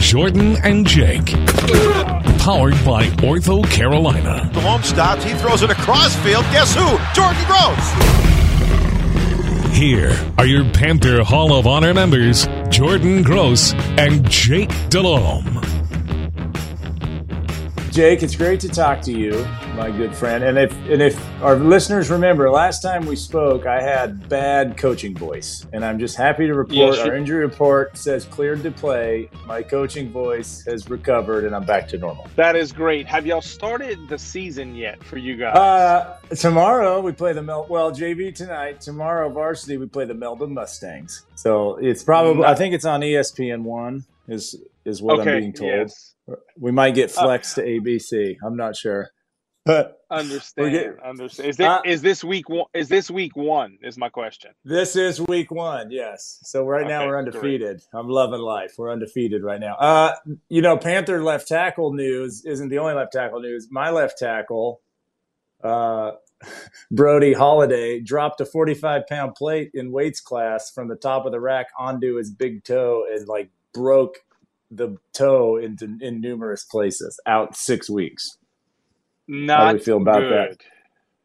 Jordan and Jake. Powered by Ortho Carolina. The Delhomme stops. He throws it across field. Guess who? Jordan Gross. Here are your Panther Hall of Honor members, Jordan Gross and Jake Delhomme. Jake, it's great to talk to you, my good friend. And if and if our listeners remember, last time we spoke, I had bad coaching voice, and I'm just happy to report Yes, our injury report says cleared to play. My coaching voice has recovered, and I'm back to normal. That is great. Have y'all started the season yet for you guys? Uh, tomorrow we play the Mel. Well, JV tonight. Tomorrow varsity we play the Melba Mustangs. So it's probably. I think it's on ESPN one. Is is what okay. I'm being told. Yes. We might get Uh, to ABC. I'm not sure, Understand. getting- understand. Is, it, Uh, is this week one? Is this week one? Is my question. This is week one, yes. So right now we're great. undefeated. I'm loving life. We're undefeated right now. Uh, you know, Panther left tackle news isn't the only left tackle news. My left tackle, uh, Brody Holiday, dropped a 45 pound plate in weights class from the top of the rack onto his big toe and like broke the toe into in numerous places. Out six weeks. Not we feel about that?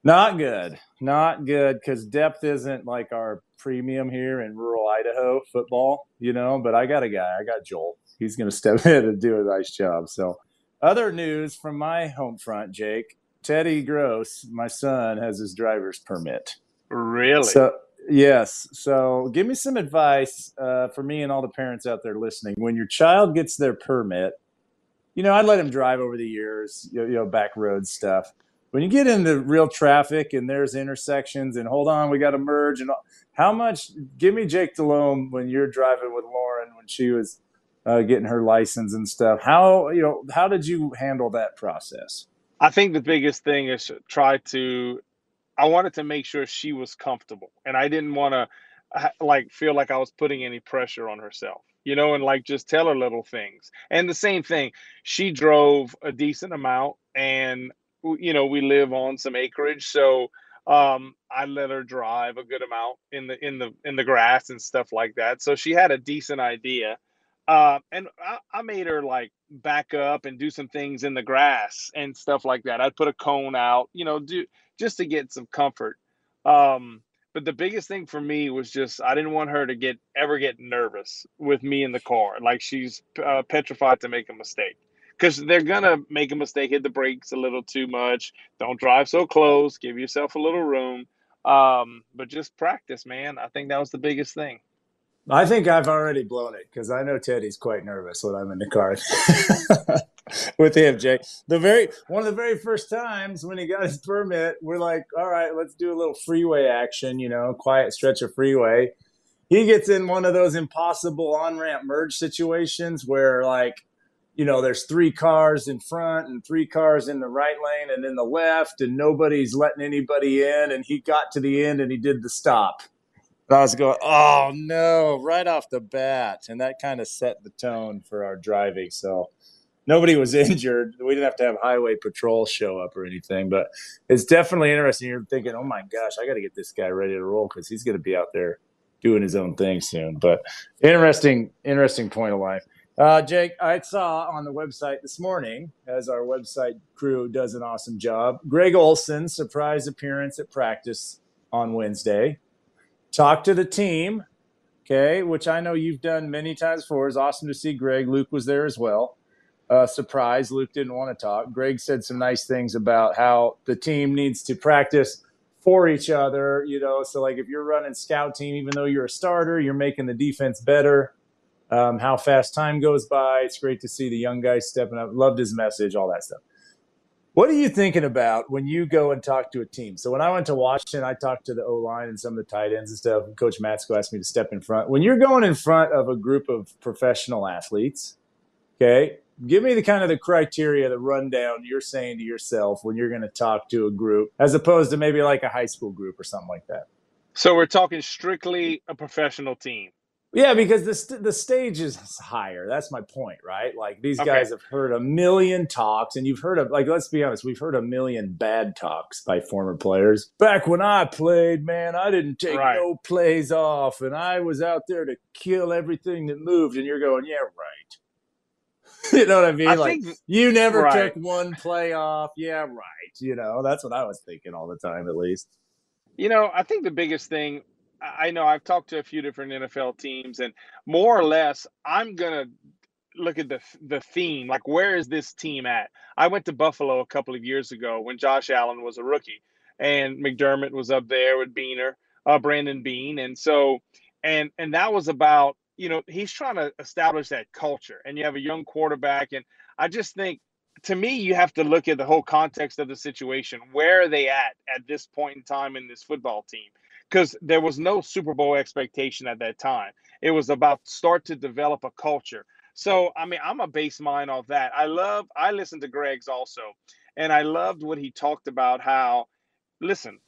Not good. Not good because depth isn't like our premium here in rural Idaho football, you know. But I got a guy. I got Joel. He's going to step in and do a nice job. So, other news from my home front, Jake. Teddy Gross, my son, has his driver's permit. Really? So, yes. So, give me some advice uh, for me and all the parents out there listening. When your child gets their permit, you know, I'd let him drive over the years, you know, back road stuff. When you get into real traffic and there's intersections and hold on, we got to merge and how much? Give me Jake Delhomme when you're driving with Lauren when she was uh, getting her license and stuff. How you know? How did you handle that process? I think the biggest thing is try to. I wanted to make sure she was comfortable, and I didn't want to like feel like I was putting any pressure on herself, you know, and like just tell her little things. And the same thing, she drove a decent amount, and you know we live on some acreage, so um, I let her drive a good amount in the in the in the grass and stuff like that. So she had a decent idea. Uh, and I, I made her like back up and do some things in the grass and stuff like that. I'd put a cone out, you know, do just to get some comfort. Um, but the biggest thing for me was just I didn't want her to get ever get nervous with me in the car, like she's uh, petrified to make a mistake. Because they're gonna make a mistake, hit the brakes a little too much. Don't drive so close. Give yourself a little room. Um, but just practice, man. I think that was the biggest thing. I think I've already blown it because I know Teddy's quite nervous when I'm in the car with him, Jake. The very one of the very first times when he got his permit, we're like, all right, let's do a little freeway action, you know, quiet stretch of freeway. He gets in one of those impossible on ramp merge situations where like you know, there's three cars in front and three cars in the right lane and in the left, and nobody's letting anybody in. And he got to the end and he did the stop. And I was going, oh no, right off the bat. And that kind of set the tone for our driving. So nobody was injured. We didn't have to have highway patrol show up or anything, but it's definitely interesting. You're thinking, oh my gosh, I got to get this guy ready to roll because he's going to be out there doing his own thing soon. But interesting, interesting point of life. Uh, Jake, I saw on the website this morning, as our website crew does an awesome job, Greg Olsen, surprise appearance at practice on Wednesday. Talk to the team, okay, which I know you've done many times before. It's awesome to see Greg. Luke was there as well. Uh, surprise, Luke didn't want to talk. Greg said some nice things about how the team needs to practice for each other, you know. So, like, if you're running scout team, even though you're a starter, you're making the defense better um, how fast time goes by. It's great to see the young guys stepping up. Loved his message, all that stuff. What are you thinking about when you go and talk to a team? So when I went to Washington, I talked to the O line and some of the tight ends and stuff. Coach Matsko asked me to step in front. When you're going in front of a group of professional athletes, okay, give me the kind of the criteria, the rundown you're saying to yourself when you're going to talk to a group, as opposed to maybe like a high school group or something like that. So we're talking strictly a professional team. Yeah, because the st- the stage is higher. That's my point, right? Like these Okay. guys have heard a million talks, and you've heard of like let's be honest, we've heard a million bad talks by former players. Back when I played, man, I didn't take Right. no plays off, and I was out there to kill everything that moved. And you're going, yeah, right. you know what I mean? I like think you never Right. took one play off. Yeah, right. You know, that's what I was thinking all the time, at least. You know, I think the biggest thing I I know I've talked to a few different NFL teams, and more or less, I'm gonna look at the the theme. Like, where is this team at? I went to Buffalo a couple of years ago when Josh Allen was a rookie, and McDermott was up there with Beaner, uh, Brandon Beane, and so and and that was about you know he's trying to establish that culture, and you have a young quarterback, and I just think. To me, you have to look at the whole context of the situation. Where are they at at this point in time in this football team? because there was no Super Bowl expectation at that time. It was about start to develop a culture. So I mean, I'm a base mine off that. I love. I listened to Greg's also, and I loved what he talked about. How, listen,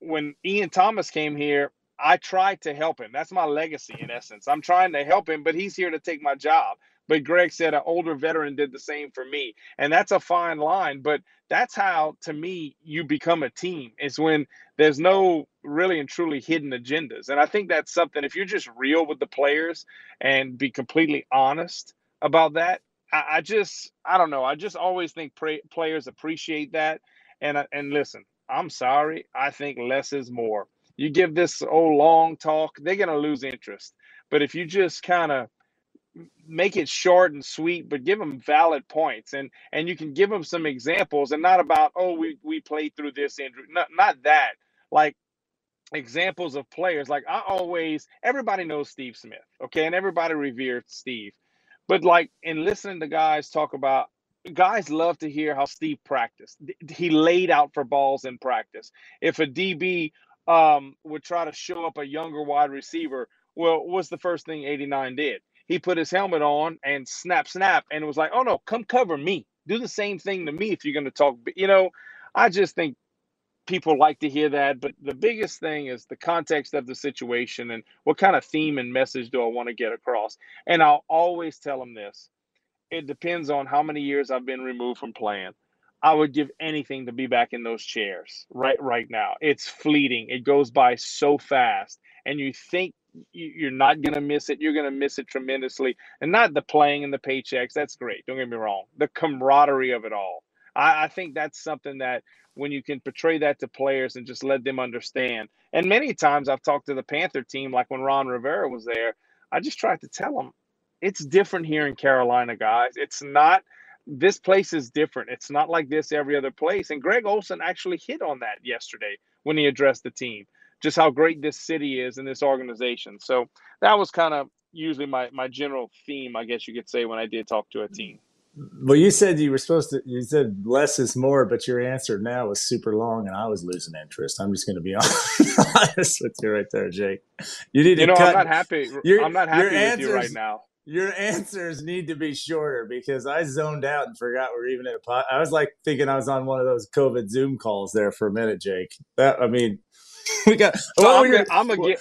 when Ian Thomas came here, I tried to help him. That's my legacy in essence. I'm trying to help him, but he's here to take my job. But Greg said an older veteran did the same for me. And that's a fine line. But that's how, to me, you become a team is when there's no really and truly hidden agendas. And I think that's something, if you're just real with the players and be completely honest about that, I, I just, I don't know. I just always think pra- players appreciate that. And, and listen, I'm sorry. I think less is more. You give this old long talk, they're going to lose interest. But if you just kind of make it short and sweet, but give them valid points, and and you can give them some examples, and not about oh we we played through this injury, not not that. Like examples of players. Like I always, everybody knows Steve Smith, okay, and everybody revered Steve, but like in listening to guys talk about. Guys love to hear how Steve practiced. He laid out for balls in practice. If a DB um, would try to show up a younger wide receiver, well, what's the first thing 89 did? He put his helmet on and snap, snap, and was like, oh no, come cover me. Do the same thing to me if you're going to talk. You know, I just think people like to hear that. But the biggest thing is the context of the situation and what kind of theme and message do I want to get across. And I'll always tell them this it depends on how many years I've been removed from playing. I would give anything to be back in those chairs right right now. It's fleeting. It goes by so fast and you think you- you're not going to miss it. You're going to miss it tremendously. And not the playing and the paychecks. That's great. Don't get me wrong. The camaraderie of it all. I, I think that's something that when you can portray that to players and just let them understand. And many times I've talked to the Panther team, like when Ron Rivera was there, I just tried to tell them it's different here in Carolina, guys. It's not. This place is different. It's not like this every other place. And Greg Olsen actually hit on that yesterday when he addressed the team, just how great this city is and this organization. So that was kind of usually my my general theme, I guess you could say, when I did talk to a team. Well, you said you were supposed to. You said less is more, but your answer now was super long, and I was losing interest. I'm just going to be honest with you right there, Jake. You need to You know, cut. I'm not happy. your- I'm not happy with you right now. Your answers need to be shorter because I zoned out and forgot we're even in a pot. I was like thinking I was on one of those COVID Zoom calls there for a minute, Jake. That I mean, we got. So what I'm gonna, I'm gonna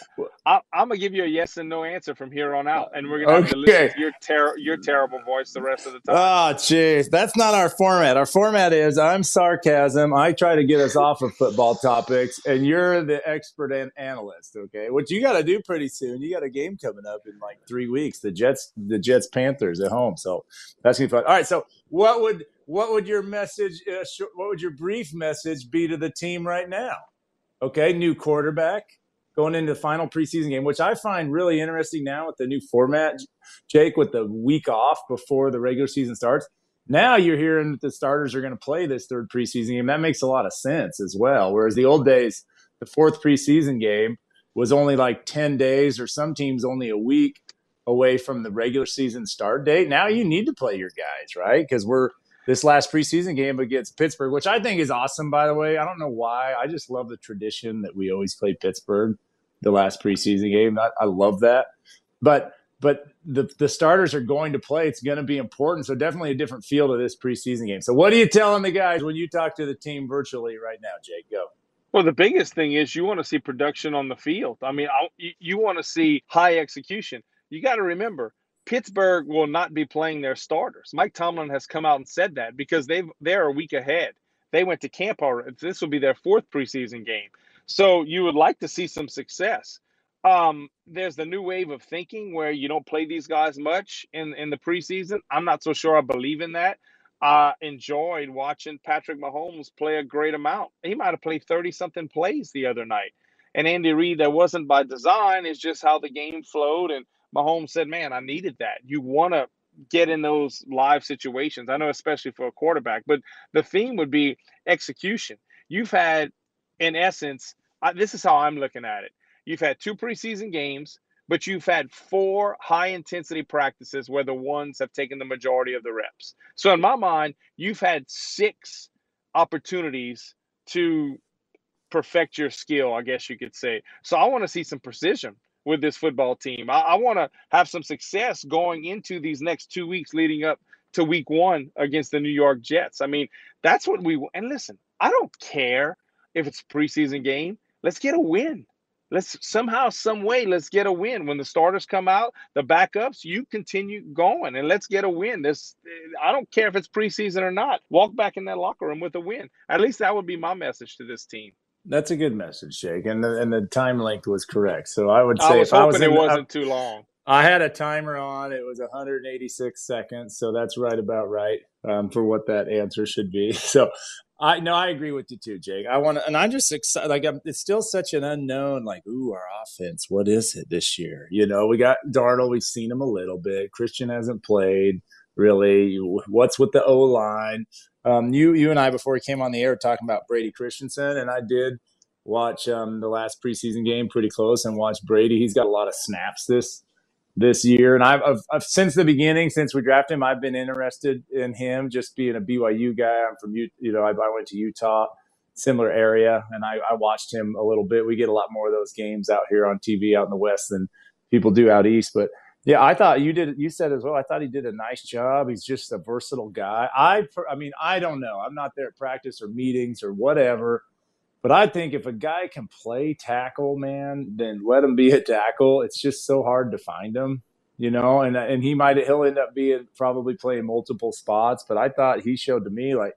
I, I'm gonna give you a yes and no answer from here on out, and we're gonna have to listen to your ter- your terrible voice the rest of the time. Oh, jeez. That's not our format. Our format is I'm sarcasm. I try to get us off of football topics, and you're the expert and analyst. Okay, what you got to do pretty soon? You got a game coming up in like three weeks. The Jets, the Jets Panthers at home. So that's gonna be fun. All right. So what would what would your message? Uh, sh- what would your brief message be to the team right now? Okay, new quarterback going into the final preseason game, which I find really interesting now with the new format, Jake, with the week off before the regular season starts. Now you're hearing that the starters are going to play this third preseason game. That makes a lot of sense as well. Whereas the old days, the fourth preseason game was only like 10 days, or some teams only a week away from the regular season start date. Now you need to play your guys, right? Because we're this last preseason game against Pittsburgh, which I think is awesome, by the way. I don't know why. I just love the tradition that we always play Pittsburgh the last preseason game. I, I love that. But but the the starters are going to play. It's going to be important. So definitely a different feel to this preseason game. So what are you telling the guys when you talk to the team virtually right now, Jake? Go. Well, the biggest thing is you want to see production on the field. I mean, I, you, you want to see high execution. you got to remember Pittsburgh will not be playing their starters. Mike Tomlin has come out and said that because they they're a week ahead. They went to camp already. This will be their fourth preseason game. So you would like to see some success. Um, there's the new wave of thinking where you don't play these guys much in in the preseason. I'm not so sure I believe in that. I enjoyed watching Patrick Mahomes play a great amount. He might have played 30 something plays the other night. And Andy Reid, that wasn't by design, it's just how the game flowed. And Mahomes said, Man, I needed that. You want to get in those live situations. I know, especially for a quarterback, but the theme would be execution. You've had, in essence, I, this is how I'm looking at it. You've had two preseason games, but you've had four high intensity practices where the ones have taken the majority of the reps. So, in my mind, you've had six opportunities to perfect your skill, I guess you could say. So, I want to see some precision with this football team. I, I want to have some success going into these next two weeks leading up to week one against the New York Jets. I mean, that's what we and listen, I don't care if it's preseason game. Let's get a win. Let's somehow, some way, let's get a win. When the starters come out, the backups, you continue going and let's get a win. This eh, I don't care if it's preseason or not. Walk back in that locker room with a win. At least that would be my message to this team. That's a good message, Jake, and the, and the time length was correct. So I would say I was if I was hoping in, it wasn't I, too long. I had a timer on. It was 186 seconds, so that's right about right um, for what that answer should be. So I no, I agree with you too, Jake. I want to, and I'm just excited. Like I'm, it's still such an unknown. Like, ooh, our offense. What is it this year? You know, we got Darnold. We've seen him a little bit. Christian hasn't played really. What's with the O line? Um, you, you and I before we came on the air talking about Brady Christensen, and I did watch um, the last preseason game pretty close and watch Brady. He's got a lot of snaps this this year, and I've, I've, I've, since the beginning, since we drafted him, I've been interested in him. Just being a BYU guy, I'm from you know I, I went to Utah, similar area, and I, I watched him a little bit. We get a lot more of those games out here on TV out in the West than people do out east, but. Yeah, I thought you did. You said as well. I thought he did a nice job. He's just a versatile guy. I, I mean, I don't know. I'm not there at practice or meetings or whatever but I think if a guy can play tackle, man, then let him be a tackle. It's just so hard to find him, you know. And and he might he'll end up being probably playing multiple spots. But I thought he showed to me like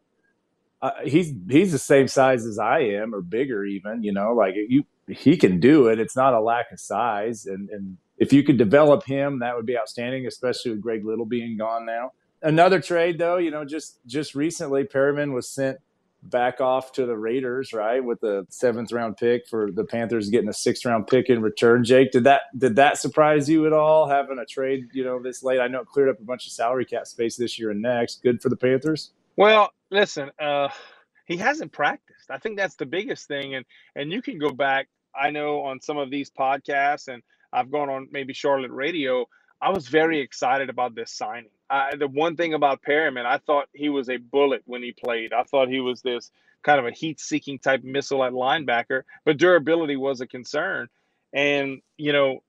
uh, he's he's the same size as I am or bigger even, you know. Like you he can do it. It's not a lack of size, and and if you could develop him, that would be outstanding, especially with Greg Little being gone now. Another trade though, you know, just just recently Perryman was sent back off to the Raiders, right, with the seventh round pick for the Panthers getting a sixth round pick in return. Jake, did that did that surprise you at all having a trade, you know, this late? I know it cleared up a bunch of salary cap space this year and next. Good for the Panthers. Well, listen, uh, he hasn't practiced. I think that's the biggest thing, and and you can go back. I know on some of these podcasts, and I've gone on maybe Charlotte Radio. I was very excited about this signing. I, the one thing about Perryman, I thought he was a bullet when he played. I thought he was this kind of a heat-seeking type missile at linebacker, but durability was a concern. And you know,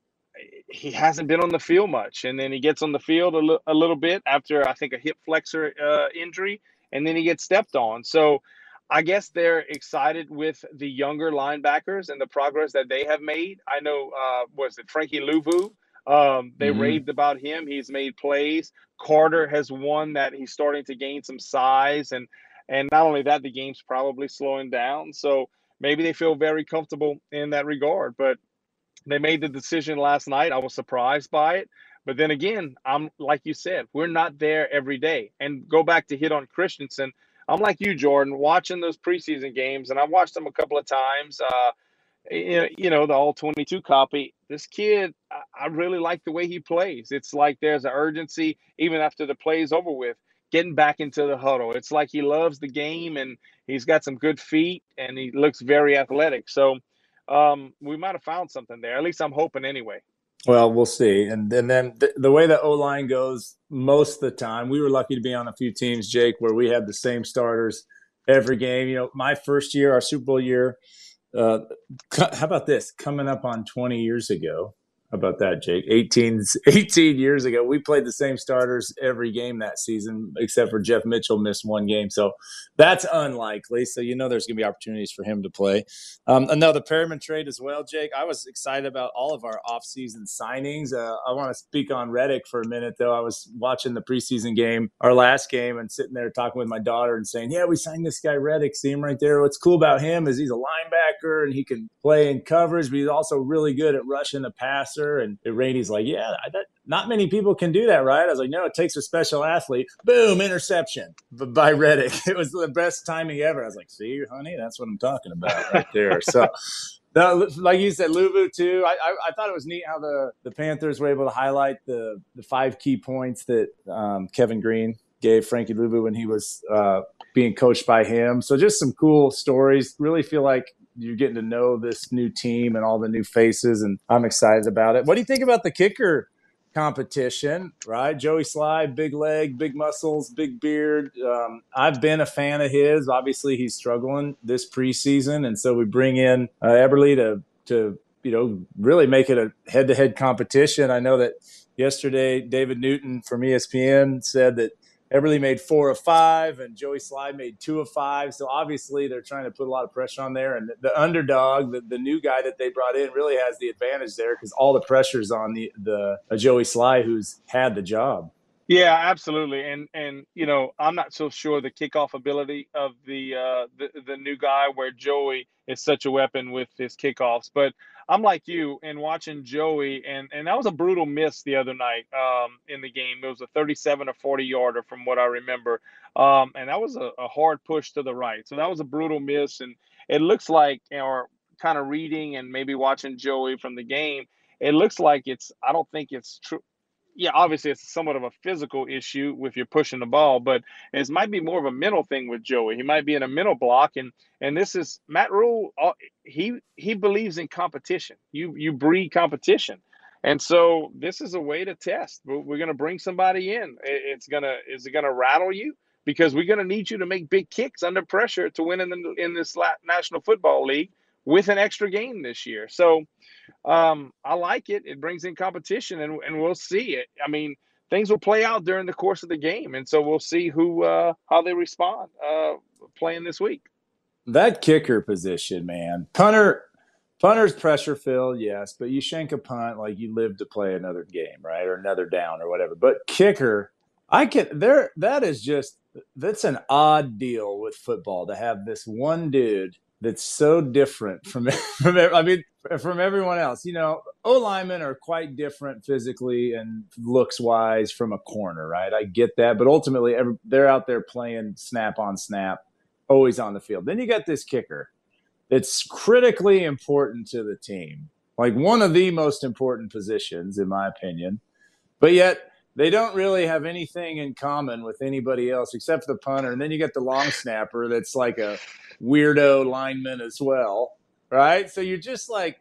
he hasn't been on the field much, and then he gets on the field a, l- a little bit after I think a hip flexor uh, injury, and then he gets stepped on. So. I guess they're excited with the younger linebackers and the progress that they have made. I know, uh, was it Frankie Luvu um, they mm-hmm. raved about him. He's made plays. Carter has won that. He's starting to gain some size, and and not only that, the game's probably slowing down. So maybe they feel very comfortable in that regard. But they made the decision last night. I was surprised by it. But then again, I'm like you said, we're not there every day. And go back to hit on Christensen. I'm like you, Jordan, watching those preseason games, and I watched them a couple of times. Uh, you know, the all 22 copy. This kid, I really like the way he plays. It's like there's an urgency, even after the play is over with, getting back into the huddle. It's like he loves the game and he's got some good feet and he looks very athletic. So um, we might have found something there. At least I'm hoping anyway. Well, we'll see. And, and then the, the way the O line goes most of the time, we were lucky to be on a few teams, Jake, where we had the same starters every game. You know, my first year, our Super Bowl year, uh, how about this? Coming up on 20 years ago, about that, Jake? 18, 18 years ago, we played the same starters every game that season, except for Jeff Mitchell missed one game. So that's unlikely. So you know there's going to be opportunities for him to play. Um, another Perryman trade as well, Jake. I was excited about all of our offseason signings. Uh, I want to speak on Reddick for a minute, though. I was watching the preseason game, our last game, and sitting there talking with my daughter and saying, "Yeah, we signed this guy Reddick. See him right there. What's cool about him is he's a linebacker and he can play in coverage, but he's also really good at rushing the passer." And Rainey's like, "Yeah, that, not many people can do that, right?" I was like, "No, it takes a special athlete." Boom, interception by Reddick. It was the best timing ever. I was like, "See, honey, that's what I'm talking about right there." So. Like you said, Luvu too. I, I, I, thought it was neat how the, the Panthers were able to highlight the the five key points that um, Kevin Greene gave Frankie Luvu when he was uh, being coached by him. So just some cool stories. Really feel like you're getting to know this new team and all the new faces, and I'm excited about it. What do you think about the kicker competition, right? Joey Slye, big leg, big muscles, big beard. Um, I've been a fan of his. Obviously, he's struggling this preseason, and so we bring in uh, to to you know really make it a head to head competition. I know that yesterday David Newton from ESPN said that Eberle made four of five, and Joey Slye made two of five. So obviously, they're trying to put a lot of pressure on there. And the, the underdog, the, the new guy that they brought in, really has the advantage there because all the pressure's on the the uh, Joey Slye, who's had the job. Yeah, absolutely. And and you know, I'm not so sure the kickoff ability of the uh the, the new guy where Joey is such a weapon with his kickoffs, but I'm like you and watching Joey and and that was a brutal miss the other night um in the game. It was a 37 or 40 yarder from what I remember. Um and that was a, a hard push to the right. So that was a brutal miss and it looks like or kind of reading and maybe watching Joey from the game, it looks like it's I don't think it's true yeah, obviously it's somewhat of a physical issue with you're pushing the ball, but it might be more of a mental thing with Joey. He might be in a mental block, and and this is Matt Rhule. Uh, he he believes in competition. You you breed competition, and so this is a way to test. We're going to bring somebody in. It's gonna is it gonna rattle you because we're going to need you to make big kicks under pressure to win in the in this National Football League with an extra game this year. So um, I like it. It brings in competition, and, and we'll see it. I mean, things will play out during the course of the game, and so we'll see who uh, how they respond uh, playing this week. That kicker position, man, punter. Punter's pressure filled, yes, but you shank a punt like you live to play another game, right, or another down or whatever. But kicker, I can there. That is just that's an odd deal with football to have this one dude that's so different from from I mean from everyone else. You know, O linemen are quite different physically and looks wise from a corner, right? I get that, but ultimately every, they're out there playing snap on snap, always on the field. Then you got this kicker that's critically important to the team, like one of the most important positions in my opinion, but yet they don't really have anything in common with anybody else except the punter. And then you get the long snapper that's like a weirdo lineman as well, right? So you're just like,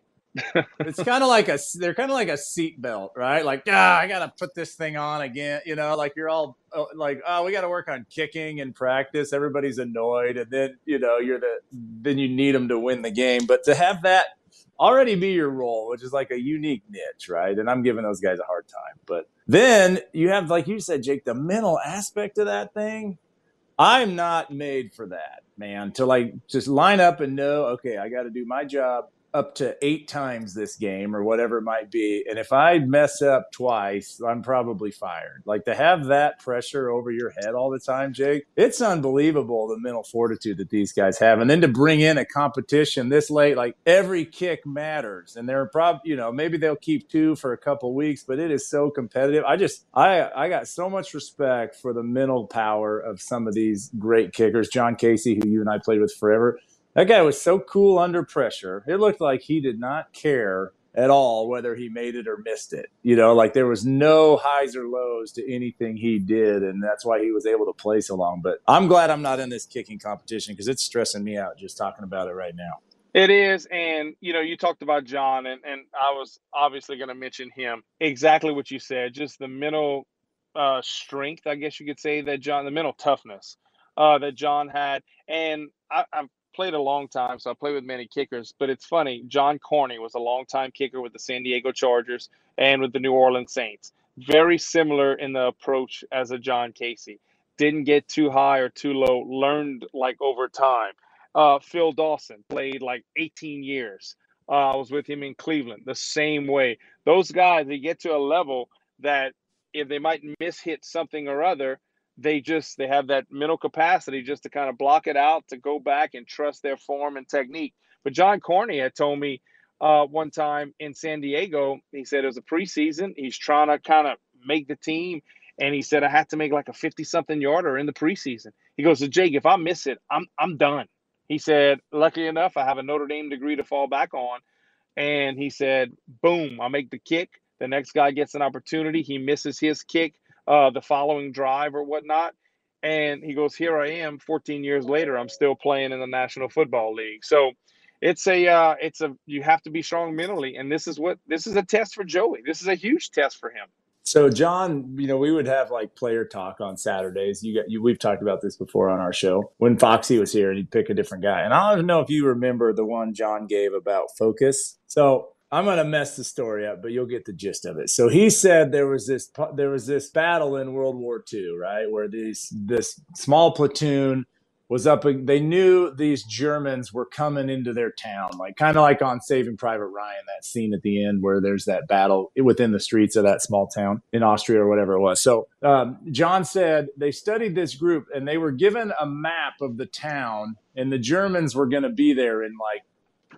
it's kind of like a they're kind of like a seatbelt, right? Like, ah, I gotta put this thing on again, you know. Like you're all oh, like, oh, we got to work on kicking and practice. Everybody's annoyed, and then you know you're the then you need them to win the game. But to have that already be your role, which is like a unique niche, right? And I'm giving those guys a hard time. But then you have, like you said, Jake, the mental aspect of that thing. I'm not made for that, man. To like just line up and know, okay, I got to do my job up to eight times this game or whatever it might be. And if I mess up twice, I'm probably fired. Like to have that pressure over your head all the time, Jake, it's unbelievable the mental fortitude that these guys have. And then to bring in a competition this late, like every kick matters. And they're probably, you know, maybe they'll keep two for a couple weeks, but it is so competitive. I just, I, I got so much respect for the mental power of some of these great kickers. John Kasay, who you and I played with forever that guy was so cool under pressure. It looked like he did not care at all whether he made it or missed it. You know, like there was no highs or lows to anything he did, and that's why he was able to play so long. But I'm glad I'm not in this kicking competition because it's stressing me out just talking about it right now. It is, and you know, you talked about John, and and I was obviously going to mention him. Exactly what you said, just the mental uh, strength, I guess you could say that John, the mental toughness uh, that John had, and I, I've played a long time, so I played with many kickers. But it's funny. John Carney was a long time kicker with the San Diego Chargers and with the New Orleans Saints. Very similar in the approach as a John Kasay. Didn't get too high or too low. Learned like over time. Uh, Phil Dawson played like 18 years. Uh, I was with him in Cleveland the same way. Those guys, they get to a level that if they might miss hit something or other, they just they have that mental capacity just to kind of block it out to go back and trust their form and technique. But John Carney had told me uh, one time in San Diego, he said it was a preseason. He's trying to kind of make the team, and he said I had to make like a fifty something yarder in the preseason. He goes, "So Jake, if I miss it, I'm I'm done." He said, "Lucky enough, I have a Notre Dame degree to fall back on," and he said, "Boom, I make the kick." The next guy gets an opportunity. He misses his kick uh, the following drive or whatnot. And he goes, "Here I am, 14 years later. I'm still playing in the National Football League." So it's a uh, it's a you have to be strong mentally, and this is what this is a test for Joey. This is a huge test for him. So John, you know, we would have like player talk on Saturdays. You got you we've talked about this before on our show. When Foxy was here and he'd pick a different guy. And I don't know if you remember the one John gave about focus. So I'm gonna mess the story up, but you'll get the gist of it. So he said there was this there was this battle in World War II, right, where these this small platoon was up. They knew these Germans were coming into their town, like kind of like on Saving Private Ryan, that scene at the end where there's that battle within the streets of that small town in Austria or whatever it was. So um, John said they studied this group and they were given a map of the town, and the Germans were going to be there in like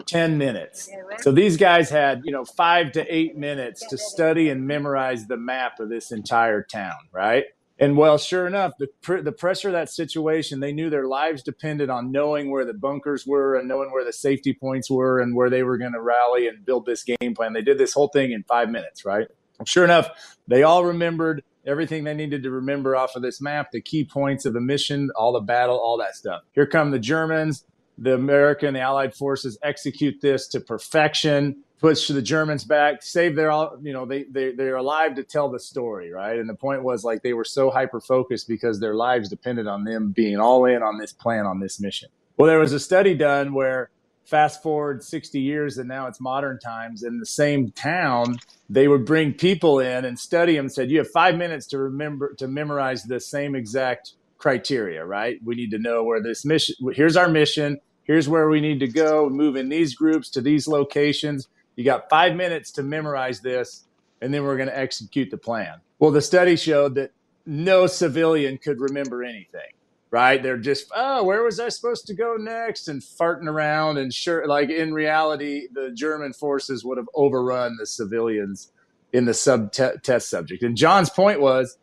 10 minutes. So these guys had, you know, five to eight minutes to study and memorize the map of this entire town, right? And well, sure enough, the, pr- the pressure of that situation, they knew their lives depended on knowing where the bunkers were and knowing where the safety points were and where they were going to rally and build this game plan. They did this whole thing in five minutes, right? Sure enough, they all remembered everything they needed to remember off of this map, the key points of the mission, all the battle, all that stuff. Here come the Germans the American, the Allied forces execute this to perfection, push the Germans back, save their, all, you know, they, they, they're alive to tell the story, right? And the point was like they were so hyper focused because their lives depended on them being all in on this plan, on this mission. Well, there was a study done where fast forward 60 years and now it's modern times in the same town they would bring people in and study them said you have five minutes to remember to memorize the same exact criteria, right? We need to know where this mission, here's our mission, here's where we need to go, move in these groups to these locations. You got five minutes to memorize this, and then we're going to execute the plan. Well, the study showed that no civilian could remember anything, right? They're just, oh, where was I supposed to go next? And farting around. And sure, like in reality, the German forces would have overrun the civilians in the sub test subject. And John's point was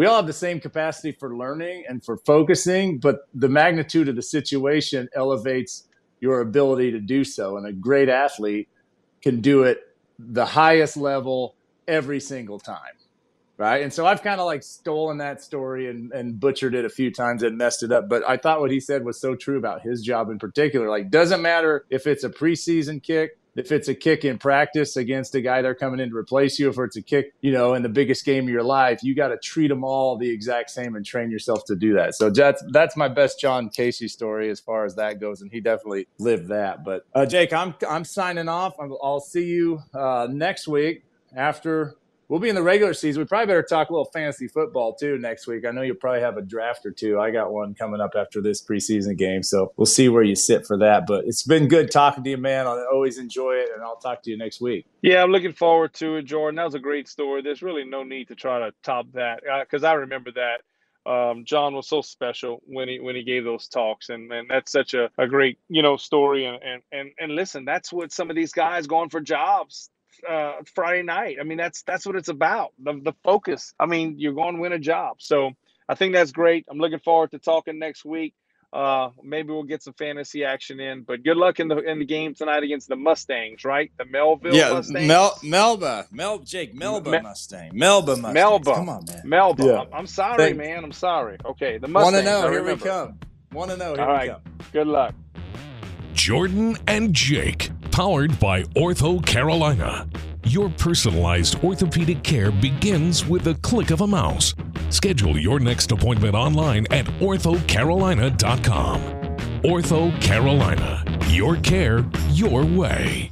we all have the same capacity for learning and for focusing, but the magnitude of the situation elevates your ability to do so. And a great athlete can do it the highest level every single time. Right. And so I've kind of like stolen that story and, and butchered it a few times and messed it up. But I thought what he said was so true about his job in particular. Like, doesn't matter if it's a preseason kick, if it's a kick in practice against a guy they're coming in to replace you, if it's a kick, you know, in the biggest game of your life, you got to treat them all the exact same and train yourself to do that. So that's that's my best John Kasay story as far as that goes, and he definitely lived that. But uh, Jake, I'm I'm signing off. I'll see you uh, next week after we'll be in the regular season. We probably better talk a little fantasy football too next week. I know you'll probably have a draft or two. I got one coming up after this preseason game, so we'll see where you sit for that. But it's been good talking to you, man. I always enjoy it, and I'll talk to you next week. Yeah, I'm looking forward to it, Jordan. That was a great story. There's really no need to try to top that because uh, I remember that. Um, John was so special when he when he gave those talks, and, and that's such a, a great you know story. And, and and and listen, that's what some of these guys going for jobs uh, Friday night. I mean, that's that's what it's about. The the focus. I mean, you're going to win a job. So I think that's great. I'm looking forward to talking next week. Uh, maybe we'll get some fantasy action in. But good luck in the in the game tonight against the Mustangs, right? The Melville yeah, Mustangs. Mel Melba, Mel Jake Melba Me- Mustang, Melba Mustang. Melba, come on, man. Melba. Yeah. I'm, I'm sorry, Thank- man. I'm sorry. Okay, the Mustangs. Want to know? Here we come. Want to know? Here All right. Come. Good luck. Jordan and Jake, powered by Ortho Carolina. Your personalized orthopedic care begins with a click of a mouse. Schedule your next appointment online at orthocarolina.com. Ortho Carolina. Your care, your way.